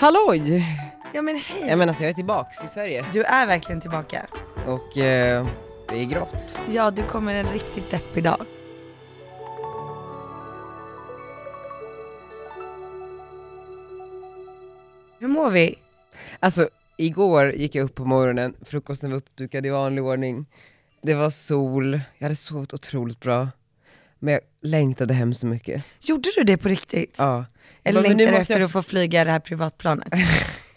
Halloj! Ja men hej! Jag menar alltså, jag är tillbaks i Sverige Du är verkligen tillbaka. och eh, det är grått. Ja, du kommer en riktigt deppig dag. Hur mår vi? Alltså, igår gick jag upp på morgonen, frukosten var uppdukad i vanlig ordning. Det var sol, jag hade sovit otroligt bra. Men jag längtade hem så mycket. Gjorde du det på riktigt? Ja. Eller Men nu längtar du efter att få flyga det här privatplanet?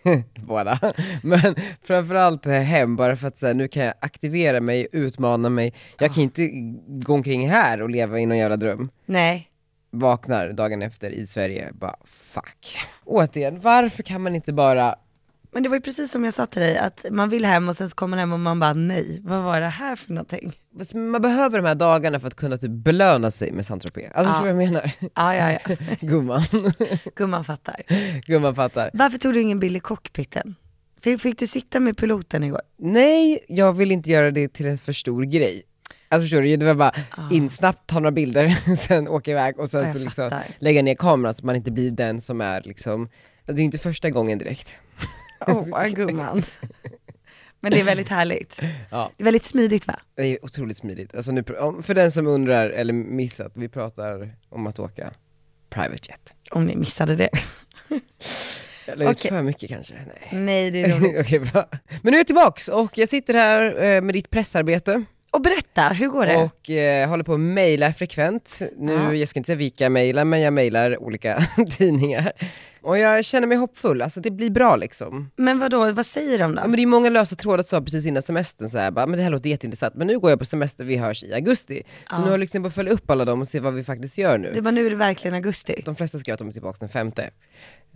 båda. Men framförallt hem, bara för att så här, nu kan jag aktivera mig, utmana mig. Jag kan inte gå omkring här och leva i någon jävla dröm. Nej. Vaknar dagen efter i Sverige, bara fuck. Återigen, varför kan man inte bara Men det var ju precis som jag sa till dig, att man vill hem och sen så kommer man hem och man bara nej, vad var det här för någonting? Man behöver de här dagarna för att kunna typ belöna sig med Saint-Tropez. Alltså Ja. förstår du vad jag menar? Ja, ja, ja. Gumman. Gumman fattar. Gumman fattar. Varför tog du ingen bild i cockpiten? Fick, fick du sitta med piloten igår? Nej, jag vill inte göra det till en för stor grej. Alltså förstår du, det var bara in snabbt, ta några bilder, sen åka iväg och sen Ja, jag så liksom fattar. lägga ner kameran så man inte blir den som är liksom, det är inte första gången direkt. Åh, gumman. Men det är väldigt härligt. Ja. Det är väldigt smidigt va? Det är otroligt smidigt. Alltså nu, för den som undrar, eller missat, vi pratar om att åka private jet. Om ni missade det. Jag la ut Okej. för mycket kanske? Nej. Nej, det är roligt. Okej, bra. Men nu är jag tillbaks och jag sitter här eh, med ditt pressarbete Och berätta, hur går det? och eh, håller på att mejla frekvent. Nu, Ja. jag ska inte säga vilka jag mejlar, men jag mejlar olika tidningar. Och jag känner mig hoppfull, alltså det blir bra liksom. Men vad då? vad säger de då? Ja, men det är många lösa trådar som sa precis innan semestern så här, bara, men det här låter jätteintressant, men nu går jag på semester, vi hörs i augusti. Så nu har jag liksom bara följa upp alla dem och se vad vi faktiskt gör nu. Det var nu är det verkligen augusti. De flesta skrev att de är tillbaka den femte.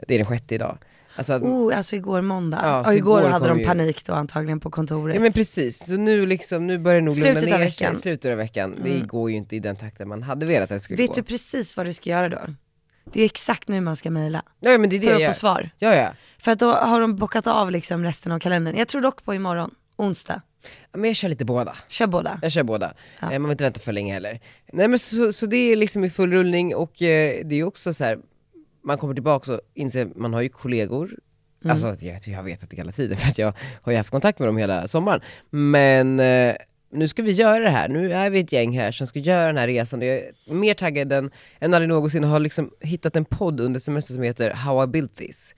Det är den sjätte idag. Alltså, att- Oh, alltså igår måndag. Ja, så och igår, igår hade kom de ju- panik då antagligen på kontoret. Ja men precis, så nu liksom, nu börjar det nog Slutet lugna av ner sig. veckan. Slutet av veckan. Det Mm. går ju inte i den takten man hade velat att det skulle Vet gå. du precis vad du ska göra då? Det är exakt nu man ska mejla. Ja men det är det För jag att gör. få svar. Ja ja. För att då har de bockat av liksom resten av kalendern. Jag tror dock på imorgon, onsdag. Men jag kör lite båda. Kör båda. Jag kör båda. Ja. Eh, Man vill inte vänta för länge heller. Nej men så, så det är liksom i full rullning och eh, det är ju också så här. man kommer tillbaka och inser, man har ju kollegor, Mm. alltså jag, jag har vetat det hela tiden för att jag har ju haft kontakt med dem hela sommaren. Men eh, nu ska vi göra det här, nu är vi ett gäng här som ska göra den här resan. Jag är mer taggad än, än aldrig någonsin och har liksom hittat en podd under semestern som heter How I Built This.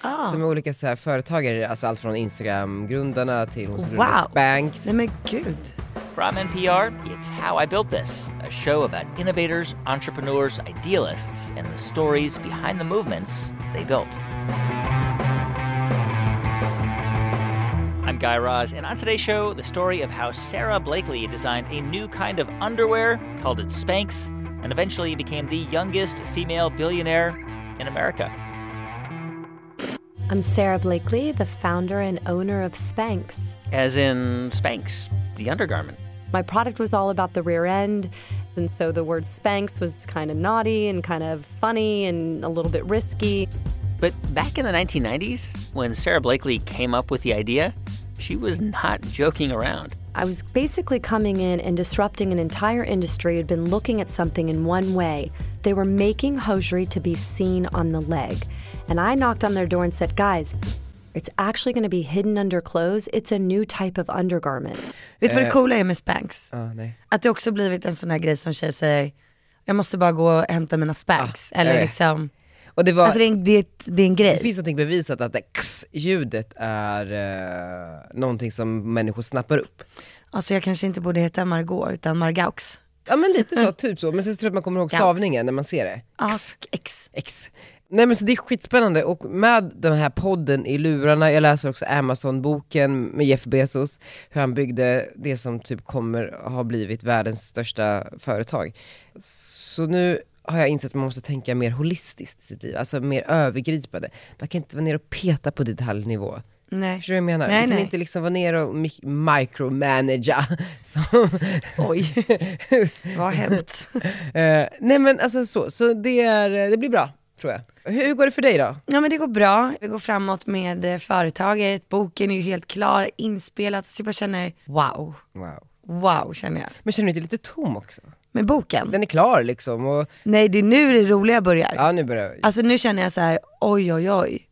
Ah. Som är olika så här företagare, alltså allt från Instagram-grundarna till hon som Wow. Spanx. Nej men gud. From NPR, it's How I Built This, a show about innovators, entrepreneurs, idealists, and the stories behind the movements they built. Guy Raz, and on today's show, the story of how Sarah Blakely designed a new kind of underwear, called it Spanx, and eventually became the youngest female billionaire in America. I'm Sarah Blakely, the founder and owner of Spanx. As in Spanx, the undergarment. My product was all about the rear end, and so the word Spanx was kind of naughty and kind of funny and a little bit risky. But back in the 1990s, when Sarah Blakely came up with the idea, she was not joking around. I was basically coming in and disrupting an entire industry who'd been looking at something in one way. They were making hosiery to be seen on the leg. And I knocked on their door and said, guys, it's actually going to be hidden under clothes. It's a new type of undergarment. Vet du vad det Eh. coola är med Spanx? Ja, nej. Att det också blivit en sån här grej som tjejer säger, jag måste bara gå och hämta mina Spanx. Ah, Eller jag vet. liksom, Och det var, alltså det är, en, det, är ett- det är en Det grej. finns någonting bevisat att det x-ljudet är eh, någonting som människor snappar upp. Alltså jag kanske inte borde heta Margot utan Margaux. Ja men lite så, typ så. Men sen tror jag att man kommer ihåg stavningen när man ser det. Ja, X. X. Nej men så det är skitspännande och med den här podden i lurarna, jag läser också Amazon-boken med Jeff Bezos, hur han byggde det som typ kommer ha blivit världens största företag. Så nu har jag insett att man måste tänka mer holistiskt i sitt liv, alltså mer övergripande. Man kan inte vara ner och peta på detaljnivå. Nej. Förstår du vad jag menar? Nej, du kan nej. inte liksom vara ner och mi- micromanagea. Som Oj, vad har hänt? Eh, nej men alltså så, så det, är, det blir bra, tror jag. Hur går det för dig då? Ja men det går bra, vi går framåt med eh, företaget, boken är ju helt klar, inspelat, så jag bara känner wow, Wow. wow känner jag. Men känner du inte lite tom också? Med boken? Den är klar liksom och, Nej det är nu det roliga börjar. ja nu börjar Alltså nu känner jag så här, oj oj oj.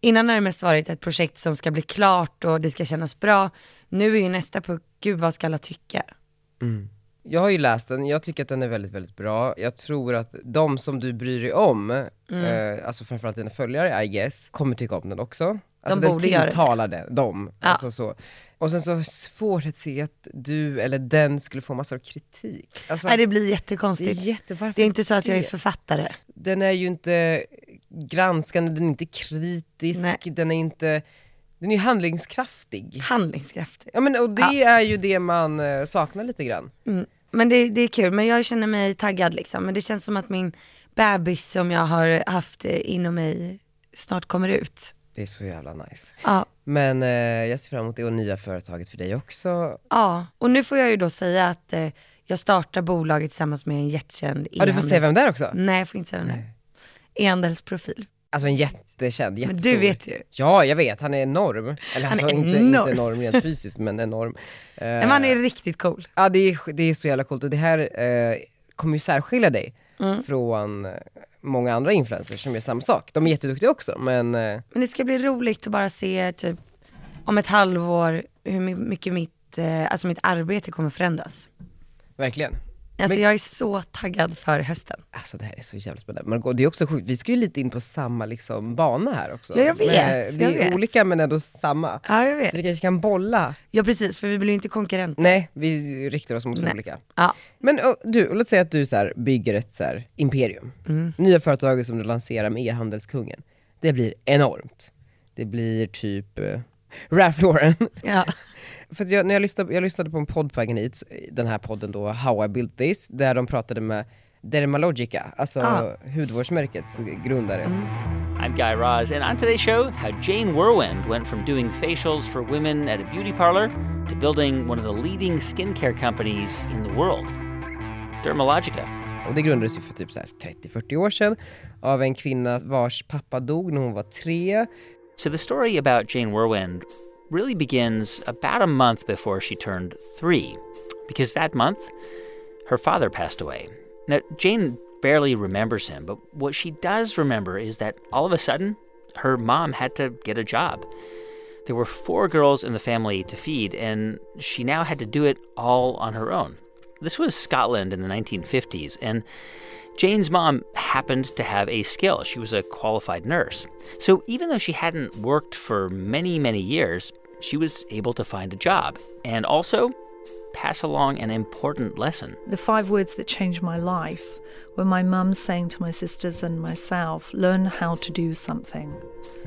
Innan har det mest varit ett projekt som ska bli klart och det ska kännas bra. Nu är ju nästa på, gud vad ska alla tycka? Jag har ju läst den, jag tycker att den är väldigt, väldigt bra. Jag tror att de som du bryr dig om, eh, alltså framförallt dina följare I guess, kommer tycka om den också. Alltså den borde göra tilltalar det, dem. Ja. Alltså så. Och sen så svårt att se att du eller den skulle få massor av kritik. Alltså, Nej det blir det är jättekonstigt. jätte, varför Det är inte så att jag är det? författare. Den är ju inte granskande, den är inte kritisk, Nej. den är inte, den är ju handlingskraftig. Handlingskraftig. Ja men och det är ju det man eh, saknar lite grann. Mm. Men det, det är kul, men jag känner mig taggad liksom. Men det känns som att min bebis som jag har haft inom mig snart kommer ut. Det är så jävla nice. Ja, Men eh, jag ser fram emot det och nya företaget för dig också. ja. och nu får jag ju då säga att eh, jag startar bolaget tillsammans med en jättekänd Ja du får säga vem det är också. Nej jag får inte säga vem det är. E-handelsprofil. Alltså en jättekänd, Men jättestor. du vet ju. Ja jag vet, han är enorm. Eller Han alltså är inte, inte enorm. enorm rent fysiskt men enorm. Eh, Men han är riktigt cool. Ja det är, det är så jävla coolt och det här eh, kommer ju särskilja dig Mm. från eh, många andra influencers som gör samma sak. De är jätteduktiga också men eh, Men det ska bli roligt att bara se typ om ett halvår hur my- mycket mitt, eh, alltså mitt arbete kommer förändras. verkligen. Alltså Men- jag är så taggad för hösten. Alltså det här är så jävla spännande. Men det är också sjukt, vi ska ju lite in på samma liksom bana här också. Ja, jag vet, Men, det jag är vet. olika men ändå samma. Ja jag Så vi kanske kan bolla. Ja precis, för vi blir ju inte konkurrenter. Nej, vi riktar oss mot Nej. olika. Ja. Men du, och låt säga att du så här, bygger ett så här, imperium. Mm. Nya företaget som du lanserar med e-handelskungen. Det blir enormt. Det blir typ uh, Ralph Lauren. Ja. För att jag, när jag lyssnade, jag lyssnade på en podd på vägen hit, den här podden då, How I Built This, där de pratade med Dermalogica, alltså Ah. hudvårdsmärkets grundare. I'm Guy Raz, and on today's show, how Jane Whirlwind went from doing facials for women at a beauty parlor to building one of the leading skincare companies in the world, Dermalogica. Och det grundades ju för typ så här 30-40 år sedan av en kvinna vars pappa dog när hon var tre. So the story about Jane Whirlwind really begins about a month before she turned three, because that month, her father passed away. Now, Jane barely remembers him, but what she does remember is that all of a sudden, her mom had to get a job. There were four girls in the family to feed, and she now had to do it all on her own. This was Scotland in the 1950s, and Jane's mom happened to have a skill. She was a qualified nurse. So even though she hadn't worked for many, many years, she was able to find a job and also pass along an important lesson. The five words that changed my life were my mum saying to my sisters and myself, learn how to do something.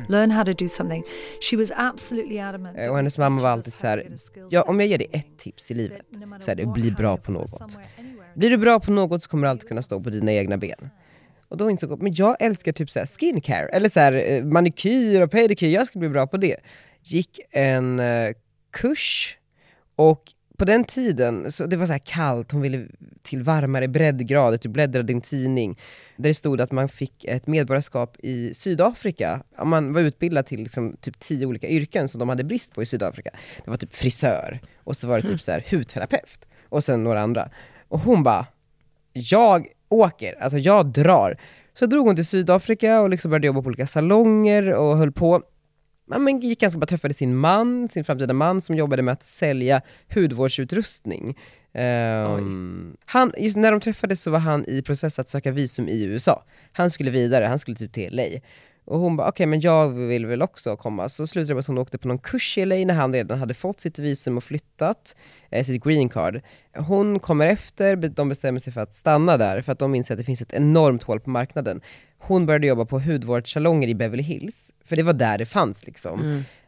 Learn how to do something. She was absolutely adamant. Eh, Och hennes mamma var alltid så här, ja om jag ger dig ett tips i livet, så är det bli bra på något. Blir du bra på något så kommer du alltid kunna stå på dina egna ben. Och då insåg jag, men jag älskar typ så här skincare, eller så här, eh, manikyr och pedikyr, jag skulle bli bra på det. Gick en eh, kurs, och på den tiden, så det var så här kallt, hon ville till varmare breddgrader, typ bläddrade i en tidning, där det stod att man fick ett medborgarskap i Sydafrika. Man var utbildad till liksom typ tio olika yrken som de hade brist på i Sydafrika. Det var typ frisör, och så var det typ så här hudterapeut, och sen några andra. Och hon bara, jag åker, alltså jag drar. Så drog hon till Sydafrika och liksom började jobba på olika salonger och höll på. Ja, men gick ganska bra, träffade sin man, sin framtida man som jobbade med att sälja hudvårdsutrustning. Ehm, han, just när de träffades så var han i process att söka visum i USA. Han skulle vidare, han skulle typ till LA. Och hon bara, okej men jag vill väl också komma. Så slutade det med att hon åkte på någon kurs i LA när han redan hade fått sitt visum och flyttat, eh, sitt green card. Hon kommer efter, de bestämmer sig för att stanna där, för att de inser att det finns ett enormt hål på marknaden. Hon började jobba på hudvårdssalonger i Beverly Hills, för det var där det fanns liksom.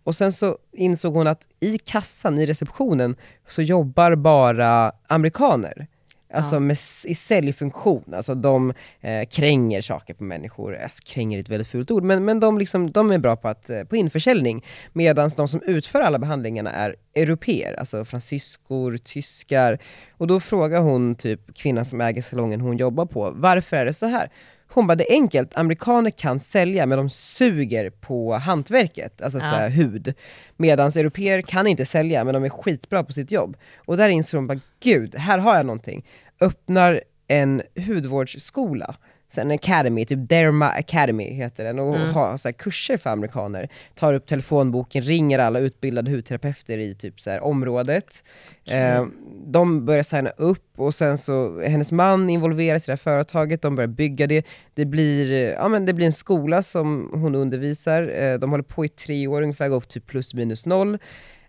Och sen så insåg hon att i kassan, i receptionen, så jobbar bara amerikaner. Alltså med, i säljfunktion, alltså de eh, kränger saker på människor, alltså, kränger är ett väldigt fult ord, men, men de, liksom, de är bra på, att, eh, på införsäljning, medan de som utför alla behandlingarna är europeer, alltså fransyskor, tyskar. Och då frågar hon typ kvinnan som äger salongen hon jobbar på, varför är det så här? Hon bara, det är enkelt, amerikaner kan sälja men de suger på hantverket, alltså Ja. så här, hud. Medan europeer kan inte sälja men de är skitbra på sitt jobb. Och där insåg hon bara, gud, här har jag någonting. Öppnar en hudvårdsskola en academy, typ Derma Academy heter den, och har så kurser för amerikaner. Tar upp telefonboken, ringer alla utbildade hudterapeuter i typ så här, området. Eh, de börjar signa upp och sen så, hennes man involveras i det här företaget, de börjar bygga det. Det blir, eh, ja, men det blir en skola som hon undervisar, eh, de håller på i tre år ungefär, går upp till plus minus noll.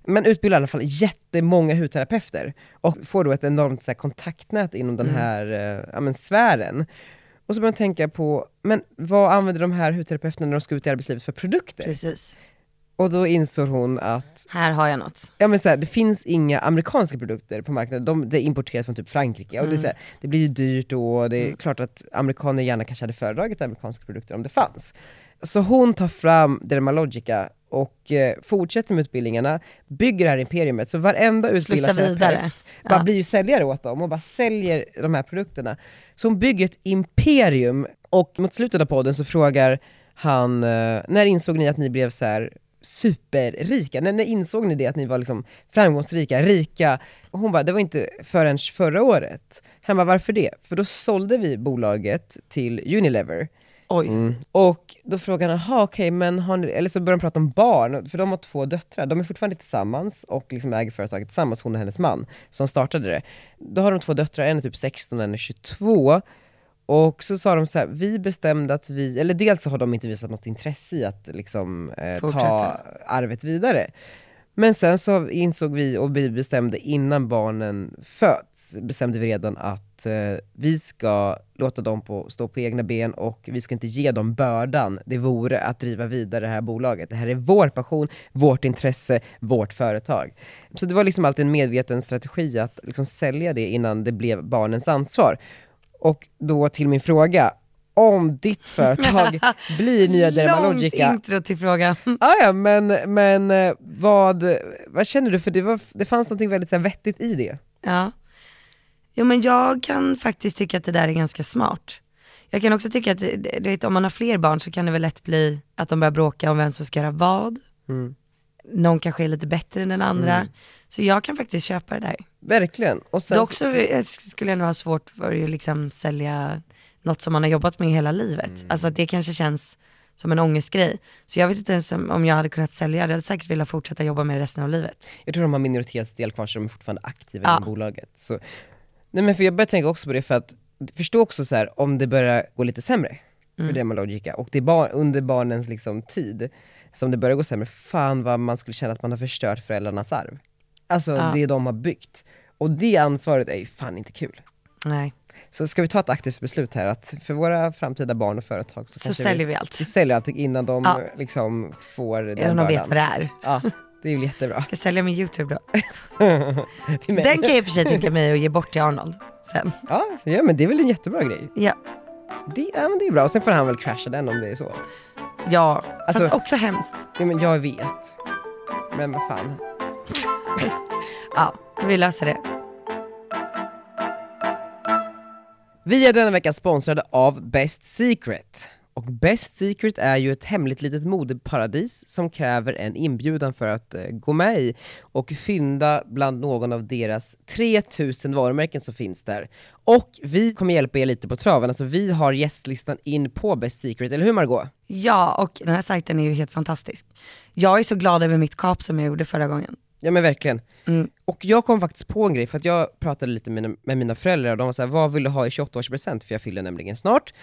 Men utbildar i alla fall jättemånga hudterapeuter och får då ett enormt så här, kontaktnät inom den här eh, ja, men, sfären. Och så börjar man tänka på, men vad använder de här hudterapeuterna när de ska ut i arbetslivet för produkter? Precis. Och då insåg hon att Här har jag något. ja, men så här, det finns inga amerikanska produkter på marknaden, de, det är importerat från typ Frankrike, och det, här, det blir ju dyrt och det är klart att amerikaner gärna kanske hade föredragit amerikanska produkter om det fanns. Så hon tar fram Dermalogica och eh, fortsätter med utbildningarna, bygger det här imperiumet, så varenda utbildad terapeut bara Ja. blir ju säljare åt dem och bara säljer de här produkterna. Så hon bygger ett imperium, och mot slutet av podden så frågar han, eh, när insåg ni att ni blev så här superrika? När, när insåg ni det, att ni var liksom framgångsrika, rika? Och hon bara, det var inte förrän förra året. Han bara, varför det? För då sålde vi bolaget till Unilever. Oj. Mm. Och då frågade han, jaha okej, men har ni, eller så började de prata om barn, för de har två döttrar, de är fortfarande tillsammans och liksom äger företaget tillsammans, hon och hennes man, som startade det. Då har de två döttrar, en är typ 16 och en är 22, och så sa de så här, vi bestämde att vi, eller dels så har de inte visat något intresse i att liksom eh, ta arvet vidare. Men sen så insåg vi, och vi bestämde innan barnen föds, bestämde vi redan att eh, vi ska låta dem på, stå på egna ben och vi ska inte ge dem bördan det vore att driva vidare det här bolaget. Det här är vår passion, vårt intresse, vårt företag. Så det var liksom alltid en medveten strategi att liksom sälja det innan det blev barnens ansvar. Och då till min fråga, om ditt företag blir nya Dermalogica, Långt intro till frågan. Ah, ja, men, men eh, vad, vad känner du? För det, var, det fanns något väldigt så här, vettigt i det. Ja. Jo men jag kan faktiskt tycka att det där är ganska smart. Jag kan också tycka att, det- du vet, om man har fler barn så kan det väl lätt bli att de börjar bråka om vem som ska göra vad. Mm. Någon kanske är lite bättre än den andra. Så jag kan faktiskt köpa det där. Verkligen. Och Dock så eh, skulle jag nog ha svårt för att liksom sälja något som man har jobbat med hela livet. Mm. Alltså det kanske känns som en ångestgrej. Så jag vet inte ens om jag hade kunnat sälja det, jag hade säkert velat fortsätta jobba med det resten av livet. jag tror de har minoritetsdel kvar så de är fortfarande aktiva Ja. i bolaget. Så, nej men för jag börjar tänka också på det för att, förstå också så här, om det börjar gå lite sämre Mm. för Dermalogica, och det är bar, under barnens liksom, tid som det börjar gå sämre, fan vad man skulle känna att man har förstört föräldrarnas arv. Alltså Ja. det de har byggt. Och det ansvaret är ju fan inte kul. Nej, Så ska vi ta ett aktivt beslut här, att för våra framtida barn och företag så, så säljer vi, vi allt. vi säljer allting innan de Ja. liksom får den Innan de vet vad det är. Ja, det är väl jättebra. Ska sälja min YouTube då. Den kan jag i och för sig tänka mig att ge bort till Arnold sen. Ja, ja, men det är väl en jättebra grej. Ja, Det, ja, men det är bra, och sen får han väl crasha den om det är så. ja. Alltså- fast också hemskt. Ja, men jag vet. Men vad fan. Ja, vi löser det. Vi är denna vecka sponsrade av Best Secret. Och Best Secret är ju ett hemligt litet modeparadis som kräver en inbjudan för att eh, gå med i och fynda bland någon av deras 3000 varumärken som finns där. Och vi kommer hjälpa er lite på traven, alltså vi har gästlistan in på Best Secret, eller hur Margot? Ja, och den här sajten är ju helt fantastisk. Jag är så glad över mitt kap som jag gjorde förra gången. Ja men verkligen. Mm. Och jag kom faktiskt på en grej, för att jag pratade lite med, med mina föräldrar och de var såhär, vad vill du ha i 28-årspresent? För jag fyller nämligen snart.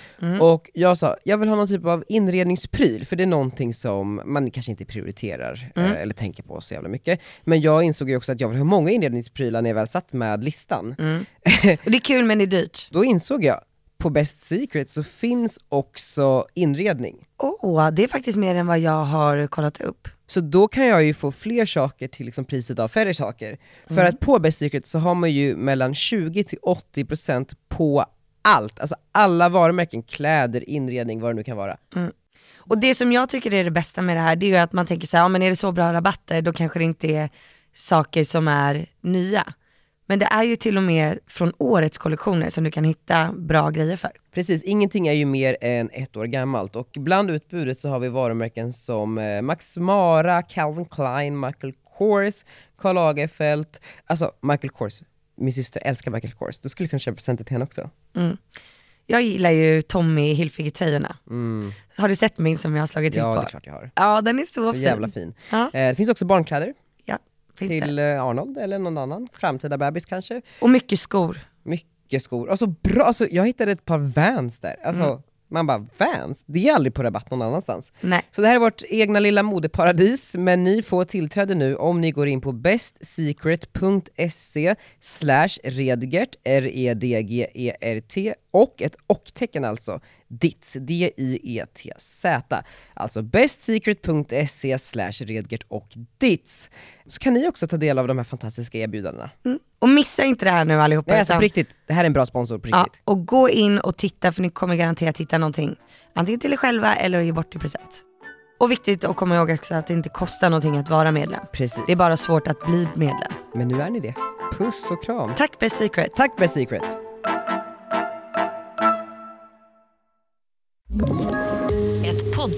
Och jag sa, jag vill ha någon typ av inredningspryl, för det är någonting som man kanske inte prioriterar eh, eller tänker på så jävla mycket. Men jag insåg ju också att jag vill ha många inredningsprylar när jag väl satt med listan. Och det är kul men det är dyrt. Då insåg jag, på Best Secret så finns också inredning. Åh, det är faktiskt mer än vad jag har kollat upp. Så då kan jag ju få fler saker till liksom priset av färre saker. För att på Best Secret så har man ju mellan 20-80% på allt, alltså alla varumärken, kläder, inredning, vad det nu kan vara. Och det som jag tycker är det bästa med det här, det är ju att man tänker så här, ja men är det så bra rabatter, då kanske det inte är saker som är nya. Men det är ju till och med från årets kollektioner som du kan hitta bra grejer för. Precis, ingenting är ju mer än ett år gammalt och bland utbudet så har vi varumärken som eh, Max Mara, Calvin Klein, Michael Kors, Karl Lagerfeld, alltså Michael Kors, min syster älskar Michael Kors, du skulle kunna köpa presenter till henne också. Jag gillar ju Tommy Hilfiger-tröjorna. Har du sett min som jag har slagit till Mm. Ja, på? det är klart jag har. Ja den är så Så fin. jävla fin. Ja. Eh, det finns också barnkläder Ja, finns till det. eh, Arnold eller någon annan framtida bebis kanske. Och mycket skor. Mycket skor. Alltså bra, alltså, jag hittade ett par Vans där. Alltså, Mm. Man bara Vans, det är aldrig på rabatt någon annanstans. Nej. Så det här är vårt egna lilla modeparadis, men ni får tillträde nu om ni går in på bestsecret.se slash redgert, R-E-D-G-E-R-T, och ett och-tecken alltså, DITZ, D-I-E-T-Z. Alltså bestsecret.se slash redgert och DITZ. Så kan ni också ta del av de här fantastiska erbjudandena. Mm. Och missa inte det här nu allihopa. Nej, alltså utan- på riktigt, det här är en bra sponsor på Ja, riktigt. och gå in och titta för ni kommer garanterat hitta någonting. Antingen till er själva eller ge bort i present. Och viktigt att komma ihåg också att det inte kostar någonting att vara medlem. Precis. Det är bara svårt att bli medlem. Men nu är ni det. Puss och kram. Tack Best Secret. Tack Best Secret.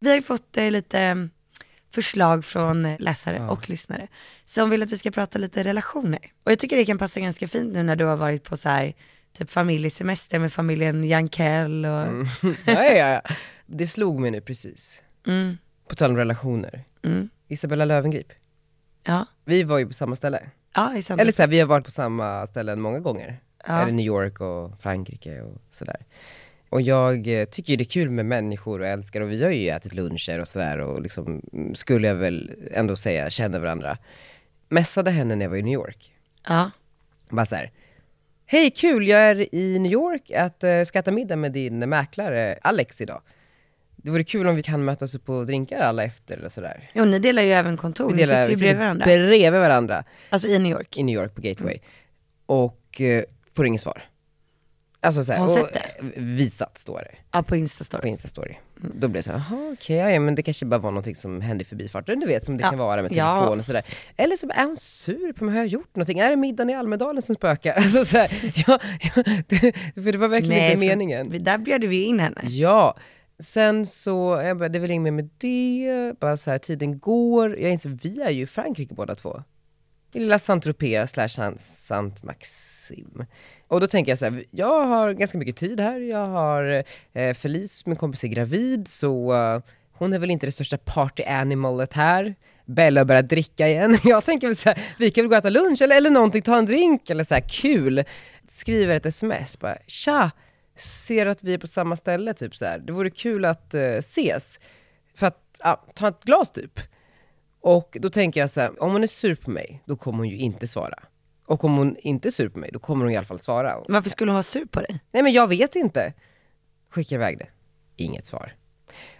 Vi har ju fått eh, lite eh, förslag från eh, läsare Ja. och lyssnare som vill att vi ska prata lite relationer. Och jag tycker det kan passa ganska fint nu när du har varit på så här typ familjesemester med familjen Jankell och ja, ja, ja. Det slog mig nu precis. mm, På tal om relationer. mm, Isabella Löwengrip. ja, Vi var ju på samma ställe. ja i samma. Eller så här, vi har varit på samma ställen många gånger. Ja. Eller New York och Frankrike och sådär. Och jag eh, tycker det är kul med människor och älskar och vi har ju ätit luncher och sådär och liksom, mm, skulle jag väl ändå säga, känner varandra. Mässade henne när jag var i New York. Ja. Bara så här. Hej kul, jag är i New York att uh, ska äta middag med din mäklare Alex idag. Det vore kul om vi kan mötas upp och drinkar alla efter eller sådär. Jo ni delar ju även kontor, ni sitter ju bredvid varandra. bredvid varandra Alltså i New York. i New York på Gateway. Och uh, får inget svar. Alltså såhär, Har hon sett det? visat står det Ja på på Instastory. Instastory. Då blev det såhär, jaha okej, ja, ja, men det kanske bara var någonting som hände i förbifarten, du vet som det Ja. kan vara med Ja. telefon och sådär. Eller så bara, är hon sur på mig, har jag gjort någonting? Är det middagen i Almedalen som spökar? Alltså, så här, ja, ja, det, för det var verkligen inte för meningen. vi- Där bjöd vi in henne. Ja, sen så, jag bara, det är väl inget mer med det, bara så här, tiden går, jag inser, vi är ju i Frankrike båda två. I lilla Saint-Tropez slash Saint- Saint Maxim. Och då tänker jag så här, jag har ganska mycket tid här, jag har eh, Felice, min kompis är gravid, så eh, hon är väl inte det största party-animalet här. Bella har börjat dricka igen. Jag tänker väl så här, vi kan väl gå och äta lunch eller, eller någonting, ta en drink eller så här, kul. Skriver ett sms bara, tja, ser att vi är på samma ställe typ så här. det vore kul att uh, ses. För att, ja, ta ett glas typ. Och då tänker jag så här, om hon är sur på mig, då kommer hon ju inte svara. Och om hon inte är sur på mig, då kommer hon i alla fall svara. Varför skulle hon vara sur på dig? Nej men jag vet inte. Skickar iväg det. Inget svar.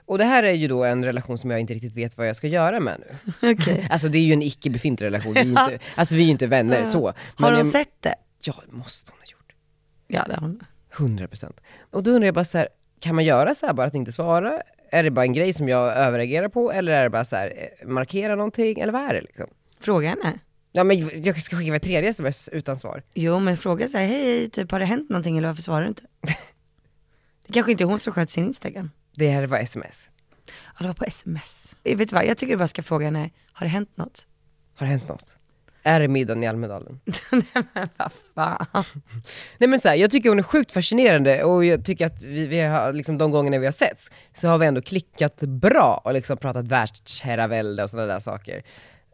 Och det här är ju då en relation som jag inte riktigt vet vad jag ska göra med nu. Okej. Alltså det är ju en icke befintlig relation, vi är inte, alltså vi är ju inte vänner så. Har Men hon jag- sett det? Ja, det måste hon ha gjort. Ja det har hon. 100%. Och då undrar jag bara så här, kan man göra så här bara att inte svara? Är det bara en grej som jag överreagerar på? Eller är det bara så här, eh, markera någonting? Eller vad är det liksom? Fråga henne. Ja men jag ska skicka ett tredje sms utan svar. Jo men fråga så här, hej, typ har det hänt någonting eller varför svarar du inte? Det kanske inte är hon som sköter sin Instagram. Det här var sms. Ja det var på sms. Jag vet du vad, jag tycker du bara ska fråga henne, har det hänt något? Har det hänt något? Är det middagen i Almedalen? Men vad fan. Nej men så här, jag tycker hon är sjukt fascinerande och jag tycker att vi, vi har, liksom de gångerna vi har setts, så har vi ändå klickat bra och liksom pratat världsherravälde och sådana där saker.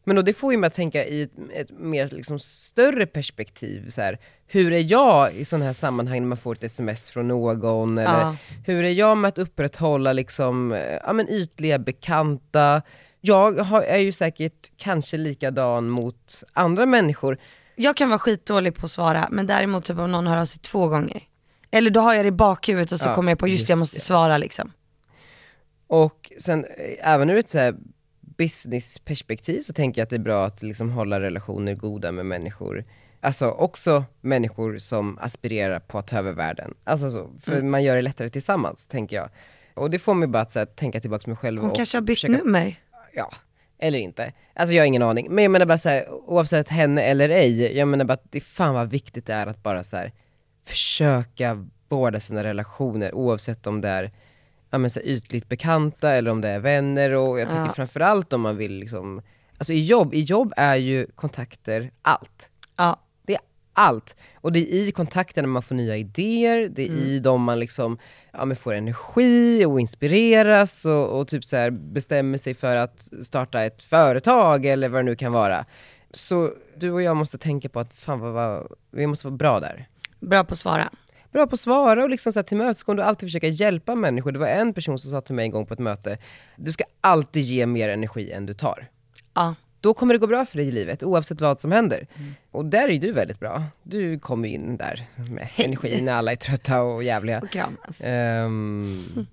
Men då, det får ju mig att tänka i ett, ett mer liksom större perspektiv, så här, hur är jag i sådana här sammanhang när man får ett sms från någon, eller Ja. hur är jag med att upprätthålla liksom, eh, ja, men ytliga bekanta, jag har, är ju säkert kanske likadan mot andra människor, Jag kan vara skitdålig på att svara, men däremot typ om någon hör av sig två gånger. Eller då har jag det i bakhuvudet och så Ja, kommer jag på, just, just jag måste det. svara liksom. Och sen eh, även ur ett så här businessperspektiv så tänker jag att det är bra att liksom hålla relationer goda med människor Alltså också människor som aspirerar på att ta över världen. Alltså så, för Mm. man gör det lättare tillsammans, tänker jag. Och det får mig bara att här, tänka tillbaka på mig själv Hon och kanske har bytt försöka- nummer. Ja, eller inte. Alltså jag har ingen aning. Men jag menar bara så här, oavsett henne eller ej, jag menar bara att det fan vad viktigt det är att bara så här, försöka vårda sina relationer oavsett om det är ja, men så ytligt bekanta eller om det är vänner och jag tycker Ja. framförallt om man vill liksom, alltså i jobb, i jobb är ju kontakter allt. Ja. Det är allt. Och det är i kontakterna man får nya idéer, det är Mm. i dem man liksom, ja, men får energi och inspireras och, och typ så här bestämmer sig för att starta ett företag eller vad det nu kan vara. Så du och jag måste tänka på att fan vad, vad, vi måste vara bra där. Bra på att svara. Bra på att svara och liksom så här tillmötesgående och alltid försöka hjälpa människor. Det var en person som sa till mig en gång på ett möte, du ska alltid ge mer energi än du tar. Ja. Då kommer det gå bra för dig i livet, oavsett vad som händer. Och där är du väldigt bra. Du kommer in där med energi när alla är trötta och jävliga. Och kramas. Ehm,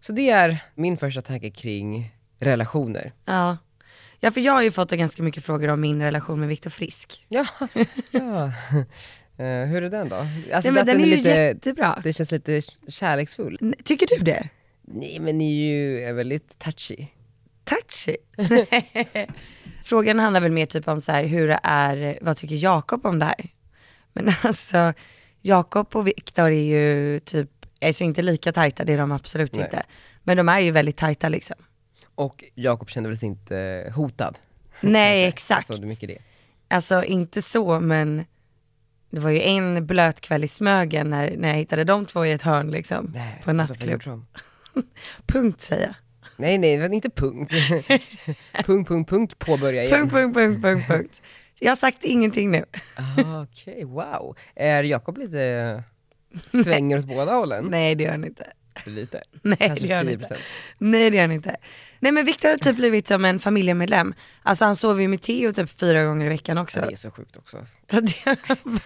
så det är min första tanke kring relationer. Ja. ja, för jag har ju fått ganska mycket frågor om min relation med Viktor Frisk. Ja, ja. Eh, hur är den då? Alltså, Nej, men den är ju lite, jättebra. Det känns lite kärleksfull. N- Tycker du det? Nej men ni är ju är väldigt touchy. Touchy. Frågan handlar väl mer typ om så här, hur det är, vad tycker Jakob om det här? Men alltså, Jakob och Viktor är ju typ, alltså inte lika tajta, det är de absolut Nej. inte. Men de är ju väldigt tajta liksom. Och Jakob kände väl sig inte hotad? Nej exakt. Alltså mycket det. Alltså inte så men det var ju en blöt kväll i Smögen när, när jag hittade de två i ett hörn liksom. Nej, på en nattklubb. Punkt säger jag. Nej nej, inte punkt. punkt, punkt, punkt, påbörja igen. Punkt, punkt, punkt, punkt, punkt. Jag har sagt ingenting nu. Ah, Okej, wow. Är Jakob lite svänger åt båda hållen? Nej det gör han inte. Lite? Nej det Kanske gör han 10%. inte. Nej det gör han inte. Nej men Viktor har typ blivit som en familjemedlem. Alltså han sover ju med Theo typ fyra gånger i veckan också. Det är så sjukt också.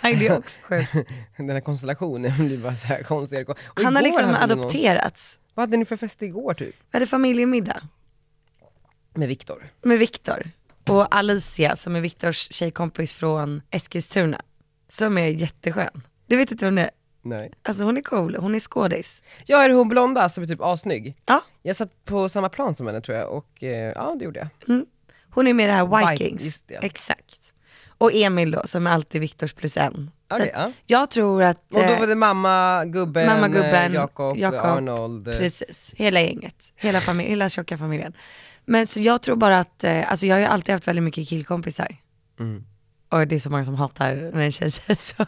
det är också sjukt. Den här konstellationen blir bara så här konstig. Och Han har liksom ni någon- adopterats. Vad hade ni för fest igår typ? Vi hade familjemiddag Med Viktor? med Viktor. Och Alicia som är Viktors tjejkompis från Eskilstuna. Som är jätteskön. Du vet inte vem det är? Nej. Alltså hon är cool, hon är skådis. Jag är hon blonda som är typ assnygg. Ja. Jag satt på samma plan som henne tror jag och eh, ja det gjorde jag. Hon är med i det här Viking, Vikings. just det. Exakt. Och Emil då, som är alltid Viktors plus en. Så Okej, att ja. jag tror att... Och då eh, var det mamma, gubben, Mamma, gubben, eh, Jakob, Jakob, Arnold. Precis, hela gänget. Hela, familj, hela tjocka familjen. Men så jag tror bara att, eh, alltså jag har ju alltid haft väldigt mycket killkompisar. Mm. Och det är så många som hatar när en tjej säger så.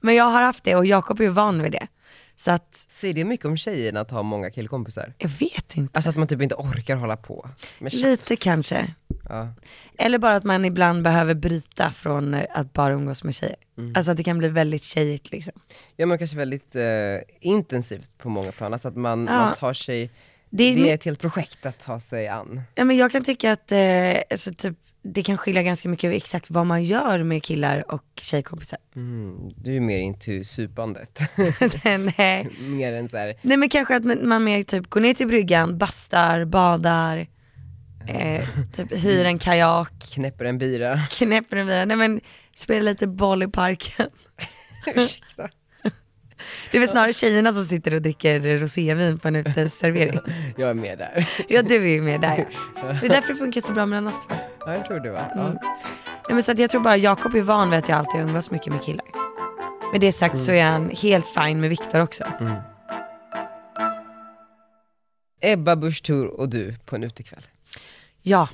Men jag har haft det och Jakob är ju van vid det. Så att, Säger det mycket om tjejerna att ha många killkompisar? jag vet inte. Alltså att man typ inte orkar hålla på med tjafs. Lite kanske. Ja. Eller bara att man ibland behöver bryta från eh, att bara umgås med tjejer. Mm. Alltså att det kan bli väldigt tjejigt liksom. ja men kanske väldigt eh, intensivt på många plan, alltså att man, Ja. man tar sig, Det det är, är ett helt projekt att ta sig an. ja, men jag kan tycka att eh, alltså, typ, det kan skilja ganska mycket exakt vad man gör med killar och tjejkompisar. Mm, du är mer into supandet, Nej. mer än så här. Nej men kanske att man man mer typ går ner till bryggan, bastar, badar, eh, typ hyr en kajak, knäpper en bira. knäpper en vira, nej men spelar lite boll i parken. Ursäkta. Det är väl snarare tjejerna som sitter och dricker rosévin på en uteservering. Jag är med där. Ja du är ju med där ja. Det är därför det funkar så bra mellan oss två. Ja, jag tror det va? Mm. Ja. Nej, men så att jag tror bara Jakob är van vid att jag alltid umgås mycket med killar. Med det sagt så är han helt fine med Viktor också. Ebba Busch och du på en utekväll. Ja.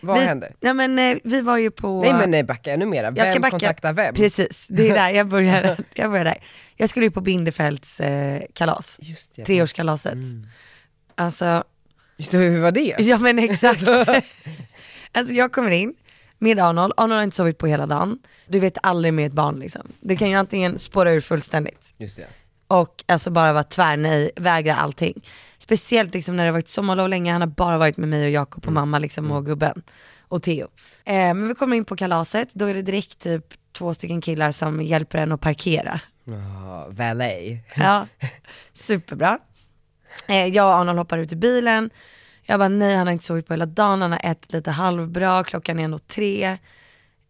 Vad vi, händer? Ja men eh, vi var ju på... Nej men nej, backa ännu mera. Vem Jag ska backa. kontaktar vem? Precis, det är där jag börjar. jag börjar där. Jag skulle ju på Bindefelds eh, kalas, Just det. treårskalaset. Mm. Alltså, Just det, hur var det? ja men exakt. alltså jag kommer in med Arnold, Arnold har inte sovit på hela dagen. Du vet aldrig med ett barn liksom. Det kan ju antingen spåra ur fullständigt Just det. Och alltså bara vara tvärnej, vägra allting. Speciellt liksom när det har varit sommarlov länge, han har bara varit med mig och Jakob och mamma liksom och gubben och Theo. Eh, men vi kommer in på kalaset, då är det direkt typ två stycken killar som hjälper en att parkera. Ja, valet. Ja, superbra. Eh, jag och Arnold hoppar ut i bilen. Jag bara nej han har inte sovit på hela dagen, han har ätit lite halvbra, klockan är ändå tre.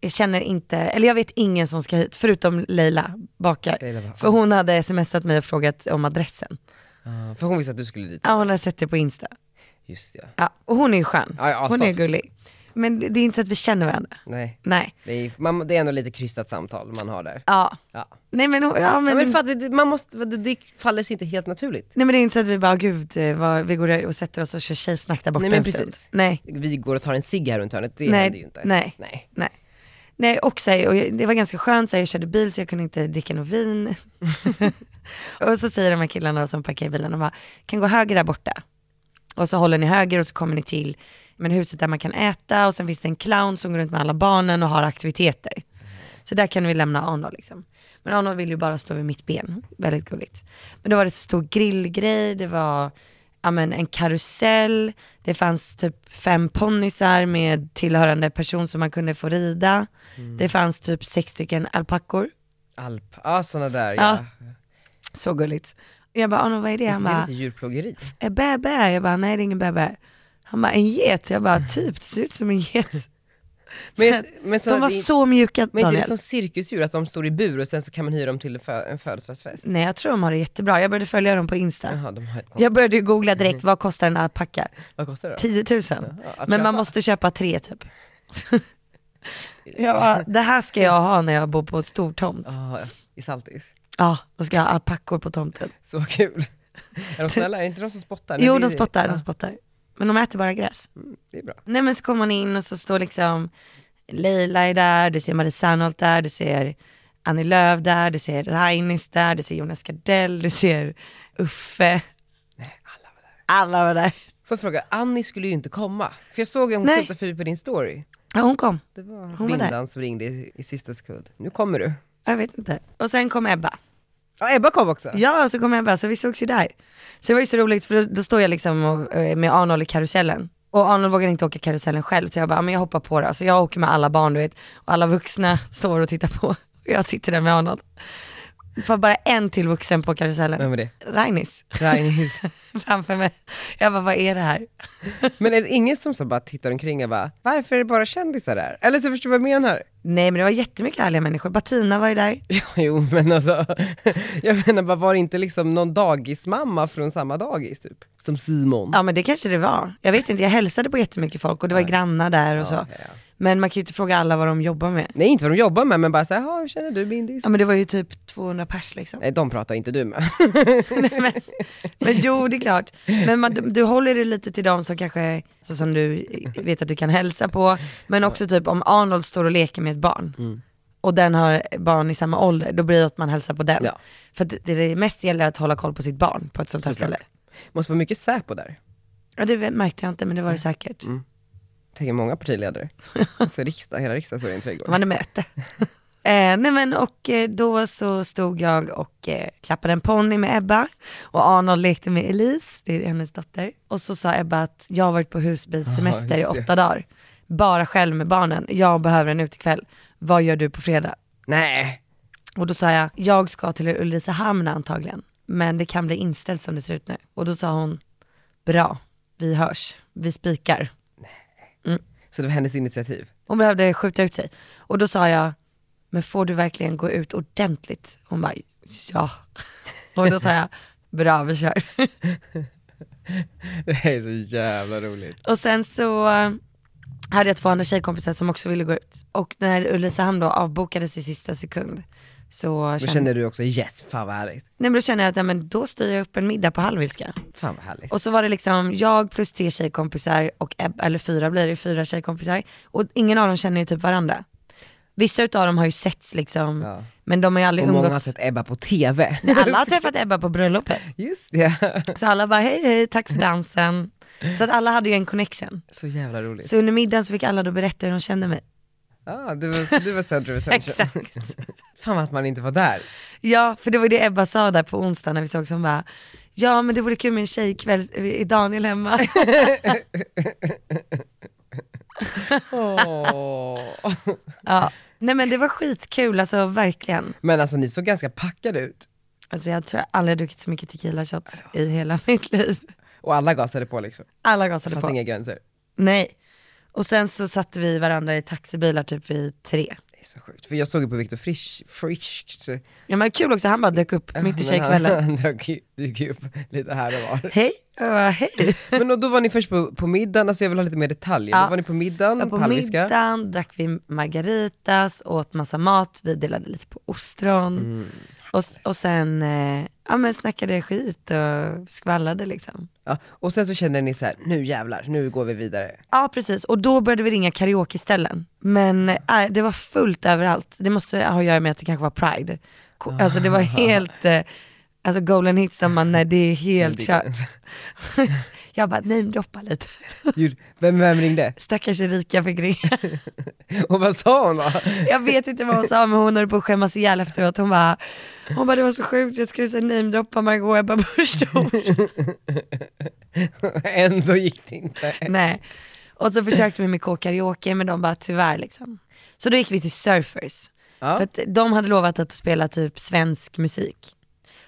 Jag känner inte, eller jag vet ingen som ska hit, förutom Leila Bakar. Leila bara, För hon hade smsat mig och frågat om adressen. ah, för hon visste att du skulle dit. Ja, hon hade sett det på Insta. Just ja. Ja, och hon är ju skön. Ja, ja, hon är soft. gullig. Men det det är inte så att vi känner varandra. Nej, Nej. det är, man, det är ändå lite krystat samtal man har där. Ja. Ja. Nej men, ja, Ja, men, men för att det, man måste, det, det faller sig inte helt naturligt. nej men det är inte så att vi bara, gud, eh, vad, vi går och sätter oss och kör tjejsnack där borta Nej, men en precis. stund. Nej. Vi går och tar en cigg här runt hörnet, det Nej, händer ju inte. nej. nej. Nej. Nej och, så här, och jag- det var ganska skönt, så här, jag körde bil så jag kunde inte dricka något vin. och så säger de här killarna som parkerar bilen, de bara, kan gå höger där borta. Och så håller ni höger och så kommer ni till men huset där man kan äta och sen finns det en clown som går runt med alla barnen och har aktiviteter. Så där kan vi lämna Arnold liksom. Men Arnold vill ju bara stå vid mitt ben, väldigt gulligt. Men då var det så stor grillgrej, det var men en karusell, det fanns typ fem ponnysar med tillhörande person som man kunde få rida. Det fanns typ sex stycken alpackor, Alp, ja såna där ja. Ja. så gulligt. Jag bara, Arnold vad är det? Han det är bara, lite djurplågeri. bäbä? Jag bara, nej det är ingen bäbä. Han bara, en get? Jag bara, typ, det ser ut som en get. Men, men, så, De var det, så mjuka men Daniel. det som cirkusdjur, att de står i bur och sen så kan man hyra dem till en, fö, en födelsedagsfest? Nej jag tror de har det jättebra, jag började följa dem på Insta. Jaha, de Jag började googla direkt, vad kostar en alpacka? Vad kostar det då? 10 000. Ja, Men man köpa. måste köpa tre typ. jag bara, det här ska jag ha när jag bor på stor tomt. Ja, i Saltis. Ja, då ska jag ha alpackor på tomten. Så kul. Är de snälla? Är inte de som spottar? Jo de spottar, de spottar. Men de äter bara gräs. Det är bra. Nej men så kommer man in och så står liksom Leila är där, du ser Marie Serneholt där, du ser Annie Lööf där, du ser Rainis där, du ser Jonas Gardell, du ser Uffe. Nej, alla var där. Alla var där. Får jag fråga, Annie skulle ju inte komma. För jag såg hon Nej. skyltade förbi på din story. Ja hon kom, Det var Hon var där. som ringde i, i sista sekund. Nu kommer du. jag vet inte. Och sen kom Ebba. Ja, Ebba kom också. Ja, så kom Ebba, så vi sågs ju där. Så det var ju så roligt för då, då står jag liksom och, eh, med Arnold i karusellen. Och Arnold vågar inte åka karusellen själv så jag bara, "Ja, men jag hoppar på det. Så jag åker med alla barn du vet, och alla vuxna står och tittar på. Och jag sitter där med Arnold. För bara en till vuxen på karusellen. Vem var det? Rainis Rainis. framför mig. Jag bara, vad är det här? Men är det ingen som så bara tittar omkring och bara, varför är det bara kändisar där? Eller så förstår du vad jag menar? Nej men det var jättemycket härliga människor. Batina var ju där. Ja, jo men alltså, jag menar bara var det inte liksom någon dagismamma från samma dagis typ? Som Simon? Ja men det kanske det var. Jag vet inte, jag hälsade på jättemycket folk och det var grannar där och så. Ja, ja. Men man kan ju inte fråga alla vad de jobbar med. Nej inte vad de jobbar med men bara såhär, "Jaha, hur känner du Bindis? Ja men det var ju typ 200 pers liksom. Nej de pratar inte du med. Nej, men, men jo, det är klart. Men man, du, du håller dig lite till dem som kanske, så som du vet att du kan hälsa på. Men också typ om Arnold står och leker med ett barn. Mm. Och den har barn i samma ålder, då blir det att man hälsar på den. Ja. För att det, det mest gäller att hålla koll på sitt barn på ett sånt här Såklart. ställe. Måste vara mycket Säpo där. Ja det märkte jag inte men det var det säkert. Mm. Tänker många partiledare. Så riksdag, hela riksdagen står i en trädgård. var det möte. eh, nej men och eh, då så stod jag och eh, klappade en ponny med Ebba och Arnold lekte med Elise, det är hennes dotter. Och så sa Ebba att jag har varit på husbilssemester i åtta dagar. Bara själv med barnen, jag behöver en utekväll. Vad gör du på fredag? Nej, Och då sa jag, jag ska till Ulricehamn antagligen. Men det kan bli inställt som det ser ut nu. Och då sa hon, bra, vi hörs, vi spikar. så det var hennes initiativ. Hon behövde skjuta ut sig. Och då sa jag, men får du verkligen gå ut ordentligt? Hon bara, ja. Och då sa jag, bra vi kör. Det är så jävla roligt. Och sen så hade jag två andra tjejkompisar som också ville gå ut. Och när Ulricehamn då avbokades i sista sekund så Då kände, känner du också yes, fan vad härligt. nej, men då kände jag att ja, men då styr jag upp en middag på Hallwylska. Fan vad härligt. Och så var det liksom jag plus tre tjejkompisar, och Eb- eller fyra blir det, fyra tjejkompisar. Och ingen av dem känner ju typ varandra. Vissa utav dem har ju setts liksom, Ja. men de har ju aldrig Och många har umgåtts. sett Ebba på TV. Alla har träffat Ebba på bröllopet. Just det. Så alla bara hej hej, tack för dansen. Så att alla hade ju en connection. Så jävla roligt. Så under middagen så fick alla då berätta hur de kände mig. Ja, du var, du var center of attention. Exakt. Fan att man inte var där. Ja, för det var det Ebba sa där på onsdag när vi såg som bara, ja men det vore kul med en tjejkväll, är Daniel hemma? Åh. ja. Nej men det var skitkul, alltså verkligen. Men alltså ni såg ganska packade ut. Alltså jag tror jag aldrig har druckit så mycket tequila shots i hela mitt liv. Och alla gasade på liksom. Alla gasade Fanns på. inga gränser. Nej. Och sen så satte vi varandra i taxibilar typ vid tre. Det är så sjukt, för jag såg ju på Viktor Frisch, Frischs Ja men kul också, han bara dök upp mitt i tjejkvällen. Han dök dök upp lite här och var. Hej, jag bara, hej. Men och då var ni först på, på middagen, alltså jag vill ha lite mer detaljer. Ja. Då var ni på middagen, Ja, på Palviska. middagen drack vi margaritas, åt massa mat, vi delade lite på ostron. Mm. Och, och sen eh, ja, men snackade skit och skvallrade liksom. Ja, och sen så kände ni så här: nu jävlar, nu går vi vidare. Ja precis, och då började vi ringa karaoke-ställen. Men äh, det var fullt överallt. Det måste ha att göra med att det kanske var Pride. Ko- Alltså det var helt, eh, alltså golden hits där man, nej det är helt kört. Jag bara namedroppa lite. Vem, vem ringde? Stackars Erika fick ringa. Och vad sa hon då? Jag vet inte vad hon sa men hon höll på att skämmas ihjäl efteråt. Hon bara, hon bara det var så sjukt, jag skulle säga namedroppa Margot Ebba Busch Thor." Ändå gick det inte. Nej. Och så försökte vi med K-karaoke men de bara tyvärr liksom. Så då gick vi till Surfers. Ja. För att de hade lovat att spela typ svensk musik.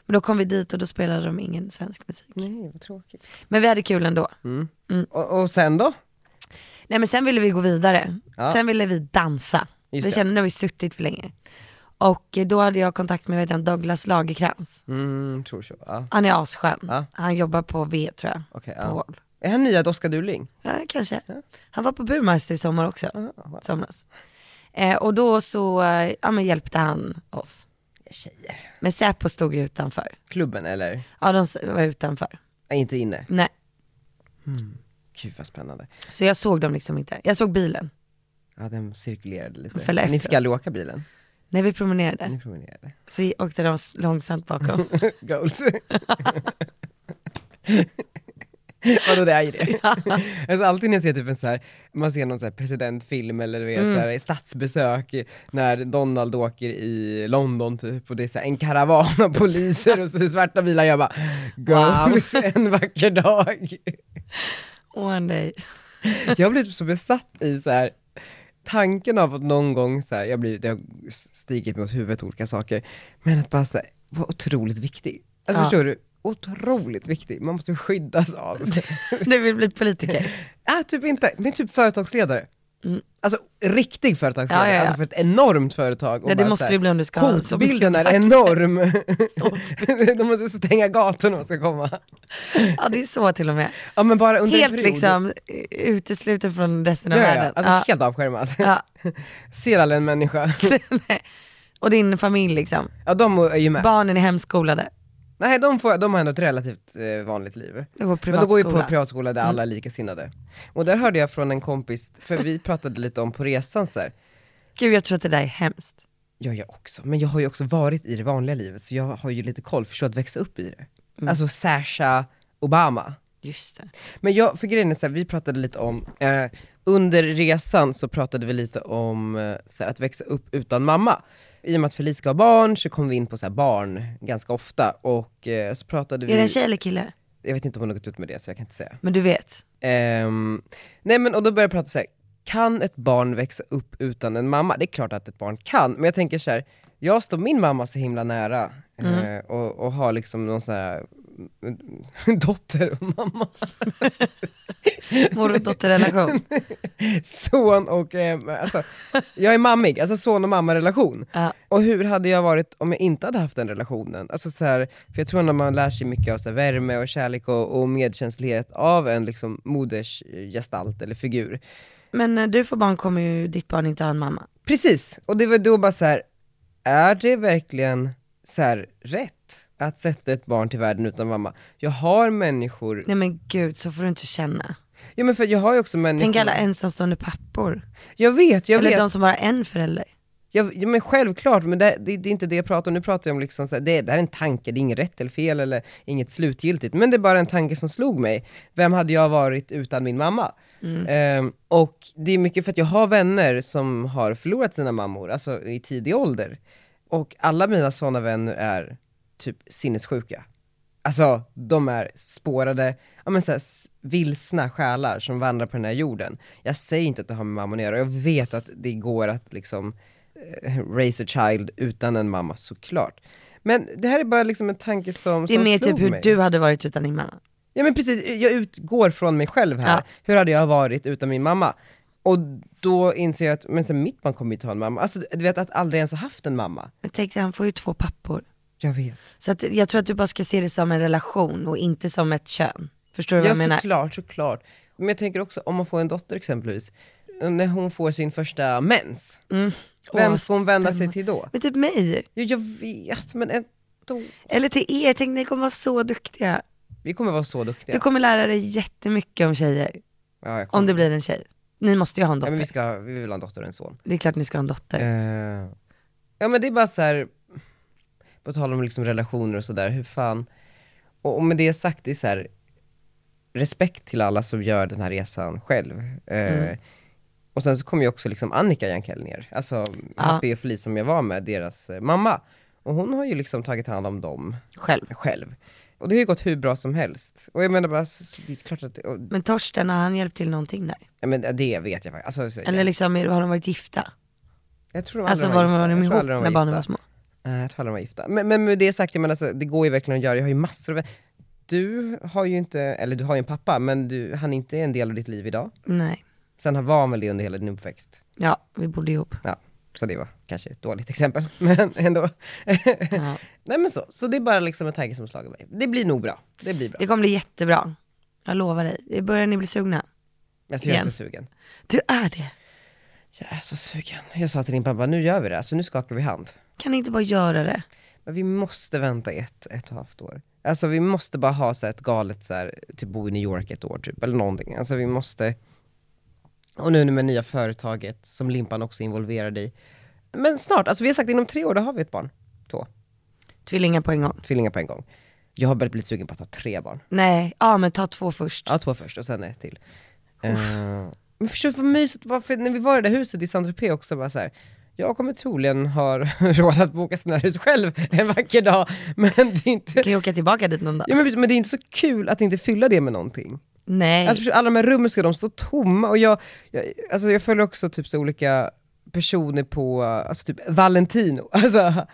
Men då kom vi dit och då spelade de ingen svensk musik. Nej, vad tråkigt. Men vi hade kul ändå. Och, och sen då? Nej men sen ville vi gå vidare. Ja. Sen ville vi dansa. Just vi det. kände, nu har vi suttit för länge. Och då hade jag kontakt med vet jag, Douglas Lagerkrans. Mm, tror så. Ja. Han är asskön. Ja. Han jobbar på V tror jag. Okej, På ja. Wall. Är han nya Oskar Durling? Ja, kanske. Han var på Burmeister i sommar också. Ja, wow. Somras. Eh, och då så eh, ja, men hjälpte han oss. Tjejer. Men Säpo stod ju utanför. Klubben eller? Ja de var utanför. Nej, inte inne? Nej, Gud vad spännande. så jag såg dem liksom inte. Jag såg bilen. Ja, den cirkulerade lite. Ni fick oss. aldrig åka bilen? När vi promenerade Ni promenerade. så åkte de långsamt bakom. Goals. Vadå det är ju det. Alltså alltid när jag ser typ en så här, man ser någon så presidentfilm eller vet, så här, statsbesök när Donald åker i London typ och det är så här, en karavan av poliser och så svarta bilar, jag bara goals, en vacker dag. Åh nej. Jag har blivit så besatt i så här tanken av att någon gång så här, jag blir, det har stigit mot huvudet olika saker, men att bara så här, vara otroligt viktig. Alltså, Ja. Förstår du? Otroligt viktig, man måste skyddas av. Du vill bli politiker. ah, typ inte, men typ företagsledare. Mm. Alltså riktig företagsledare, Ja, ja, ja. alltså för ett enormt företag. och Ja, det måste här, det bli om du ska ha så Hotbilden är enorm. De måste stänga gatorna om de ska komma. Ja det är så till och med. Ja men bara under Helt liksom eh, utesluten från resten av Ja, ja, världen. alltså Ja. helt avskärmad. Ja. Ser aldrig en människa. Och din familj liksom. Ja de är ju med. Barnen är hemskolade. Nej de, får, de har ändå ett relativt eh, vanligt liv. De går Men de går ju på privatskola. privatskola där alla är likasinnade. Och där hörde jag från en kompis, för vi pratade lite om på resan så här. Gud jag tror att det där är hemskt. Ja jag också, men jag har ju också varit i det vanliga livet så jag har ju lite koll, förstå att växa upp i det. Mm. Alltså Sasha Obama. Just det. Men jag, för grejen är så här, vi pratade lite om, eh, under resan så pratade vi lite om eh, så här, att växa upp utan mamma. I och med att Felice ska ha barn så kom vi in på så här, barn ganska ofta och eh, så pratade vi, Är det en tjej eller kille? jag vet inte om hon har gått ut med det så jag kan inte säga. Men du vet. Ehm, nej men och då började jag prata så här. kan ett barn växa upp utan en mamma? Det är klart att ett barn kan, men jag tänker så här. jag står min mamma så himla nära eh, och, och har liksom någon sån här mm, dotter och mamma, Mor och dotterrelation. son och, eh, alltså, jag är mammig, alltså son och mamma-relation. Ja. Och hur hade jag varit om jag inte hade haft den relationen? Alltså så här, för jag tror att man lär sig mycket av så här, värme och kärlek och, och medkänslighet av en liksom, modersgestalt eller figur. Men när du får barn kommer ju ditt barn inte ha en mamma. Precis, och det var då bara så här. är det verkligen så här rätt att sätta ett barn till världen utan mamma? Jag har människor, Nej men gud, så får du inte känna. ja men för jag har ju också människor, Tänk alla ensamstående pappor. jag vet, jag eller vet, de som bara har en förälder. jag, ja, men självklart, men det, det, det är inte det jag pratar om, nu pratar jag om liksom så här, det, det här är en tanke, det är inget rätt eller fel eller inget slutgiltigt, men det är bara en tanke som slog mig. Vem hade jag varit utan min mamma? Ehm, och det är mycket för att jag har vänner som har förlorat sina mammor, alltså i tidig ålder. Och alla mina sådana vänner är typ sinnessjuka. Alltså, de är spårade, ja men så här, s- vilsna själar som vandrar på den här jorden. Jag säger inte att det har med mamman att göra, jag vet att det går att liksom eh, raise a child utan en mamma, såklart. Men det här är bara liksom en tanke som, Det är som mer slog typ hur mig. du hade varit utan din mamma. Ja men precis, jag utgår från mig själv här. Ja. Hur hade jag varit utan min mamma? Och då inser jag att, men sen mitt barn kommer ju inte ha en mamma. Alltså du vet att aldrig ens ha haft en mamma. Men tänk dig, han får ju två pappor. Jag vet. Så att jag tror att du bara ska se det som en relation och inte som ett kön. Förstår du vad Ja jag menar? såklart, såklart. Men jag tänker också om man får en dotter exempelvis, när hon får sin första mens, Mm. vem ska hon vända sig till då? Men typ mig. Jo, jag vet, men ändå. Eller till er, tänk ni kommer vara så duktiga. Vi kommer vara så duktiga. Du kommer lära dig jättemycket om tjejer. ja. Om det blir en tjej. Ni måste ju ha en ja, dotter. men vi, ska, vi vill ha en dotter och en son. Det är klart ni ska ha en dotter. Eh, ja men det är bara så här. På tal om liksom relationer och sådär, hur fan, och, och med det sagt, det är så här, respekt till alla som gör den här resan själv. Eh, Och sen så kom ju också liksom Annika Jankell ner, alltså Happy och Felice som jag var med, deras eh, mamma. Och hon har ju liksom tagit hand om dem Själv. själv. Och det har ju gått hur bra som helst. Och jag menar bara, s- det är klart att, och, Men Torsten, har han hjälpt till någonting där? ja, men det vet jag faktiskt. Alltså, så- Eller liksom, har de varit gifta? jag tror de Alltså aldrig var de, var de ihop aldrig när barnen var små? Nej, jag tror aldrig de var gifta. Men, men med det sagt, jag menar, alltså, det går ju verkligen att göra, jag har ju massor av Du har ju inte, eller du har ju en pappa, men du, han är inte en del av ditt liv idag. Nej. Sen var han väl det under hela din uppväxt. Ja, vi bodde ihop. Ja, så det var kanske ett dåligt exempel, men ändå. Ja. Nej men så, så det är bara liksom en tanke som slagit mig. Det blir nog bra, det blir bra. Det kommer bli jättebra. Jag lovar dig. Det börjar ni bli sugna? Alltså jag är igen. så sugen. Du är det. Jag är så sugen. Jag sa till din pappa, nu gör vi det, alltså nu skakar vi hand. Kan ni inte bara göra det? Men vi måste vänta ett, ett och ett halvt år. Alltså vi måste bara ha så ett galet så här, typ bo i New York ett år typ, eller någonting. Alltså vi måste, och nu med nya företaget som Limpan också är involverad i. Men snart, alltså vi har sagt inom tre år, då har vi ett barn. Två, Tvillingar på en gång? tvillingar på en gång. Jag har börjat bli sugen på att ha tre barn. Nej, ja men ta två först. Ja, två först och sen ett till. Uh, men förstår du vad mysigt, bara för när vi var i det där huset i Saint-Tropez också, bara så här, jag kommer troligen ha råd att boka sådana här hus själv en vacker dag, men det är inte Du kan ju åka tillbaka dit någon dag. Ja, men, men det är inte så kul att inte fylla det med någonting. Nej. Alltså, alla de här rummen ska de stå tomma och jag, jag, alltså, jag följer också typ så olika personer på, alltså typ Valentino, alltså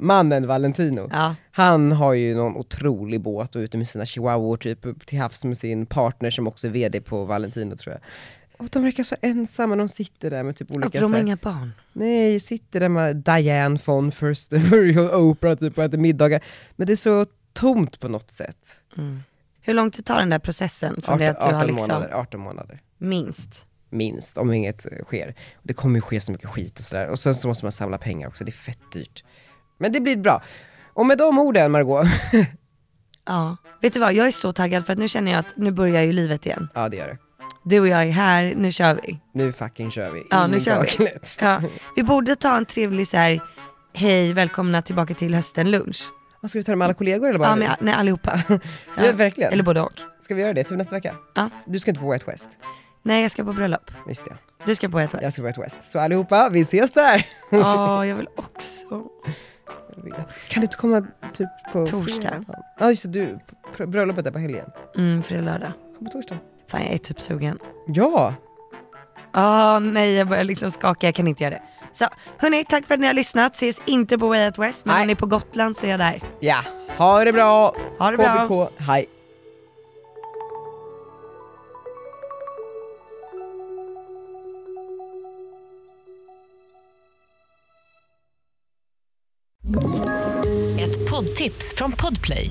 mannen Valentino. ja. Han har ju någon otrolig båt och är ute med sina chihuahuor typ till havs med sin partner som också är VD på Valentino tror jag. Och de verkar så ensamma, de sitter där med typ ja, olika för de har inga barn. Nej, sitter där med Diane von Furstenberg och Oprah typ och äter middagar. Men det är så tomt på något sätt. Hur lång tid tar den där processen från det att du 18 har liksom, månader, 18 månader. minst? Minst, om inget sker. Det kommer ju ske så mycket skit och sådär. Och sen så måste man samla pengar också, det är fett dyrt. Men det blir bra. Och med de orden Margot Ja. Vet du vad, jag är så taggad för att nu känner jag att nu börjar ju livet igen. ja det gör det. Du och jag är här, nu kör vi. Nu fucking kör vi. Ja, nu kör vi. Ja. Vi borde ta en trevlig så här. hej välkomna tillbaka till hösten lunch. Vad ska vi ta det med alla kollegor eller bara Ja, men, nej, allihopa. Ja, verkligen. Eller både och. Ska vi göra det till nästa vecka? Ja. Du ska inte på White West? Nej jag ska på bröllop. Just det, Du ska på ett jag West. ska på White West. Så allihopa, vi ses där! Ja, jag vill också. Kan du inte komma typ på Torsdag. Ja just det, du, bröllopet är på helgen. Mm, fredag, lördag. Kom på torsdag. Fan jag är typ sugen. Ja! Ah, nej jag börjar liksom skaka, jag kan inte göra det. Så hörni, tack för att ni har lyssnat. Ses inte på Way Out West, men Nej. om ni är på Gotland så är jag där. Ja, ha det bra! Ha det bra. KBK, hej! Ett poddtips från Podplay.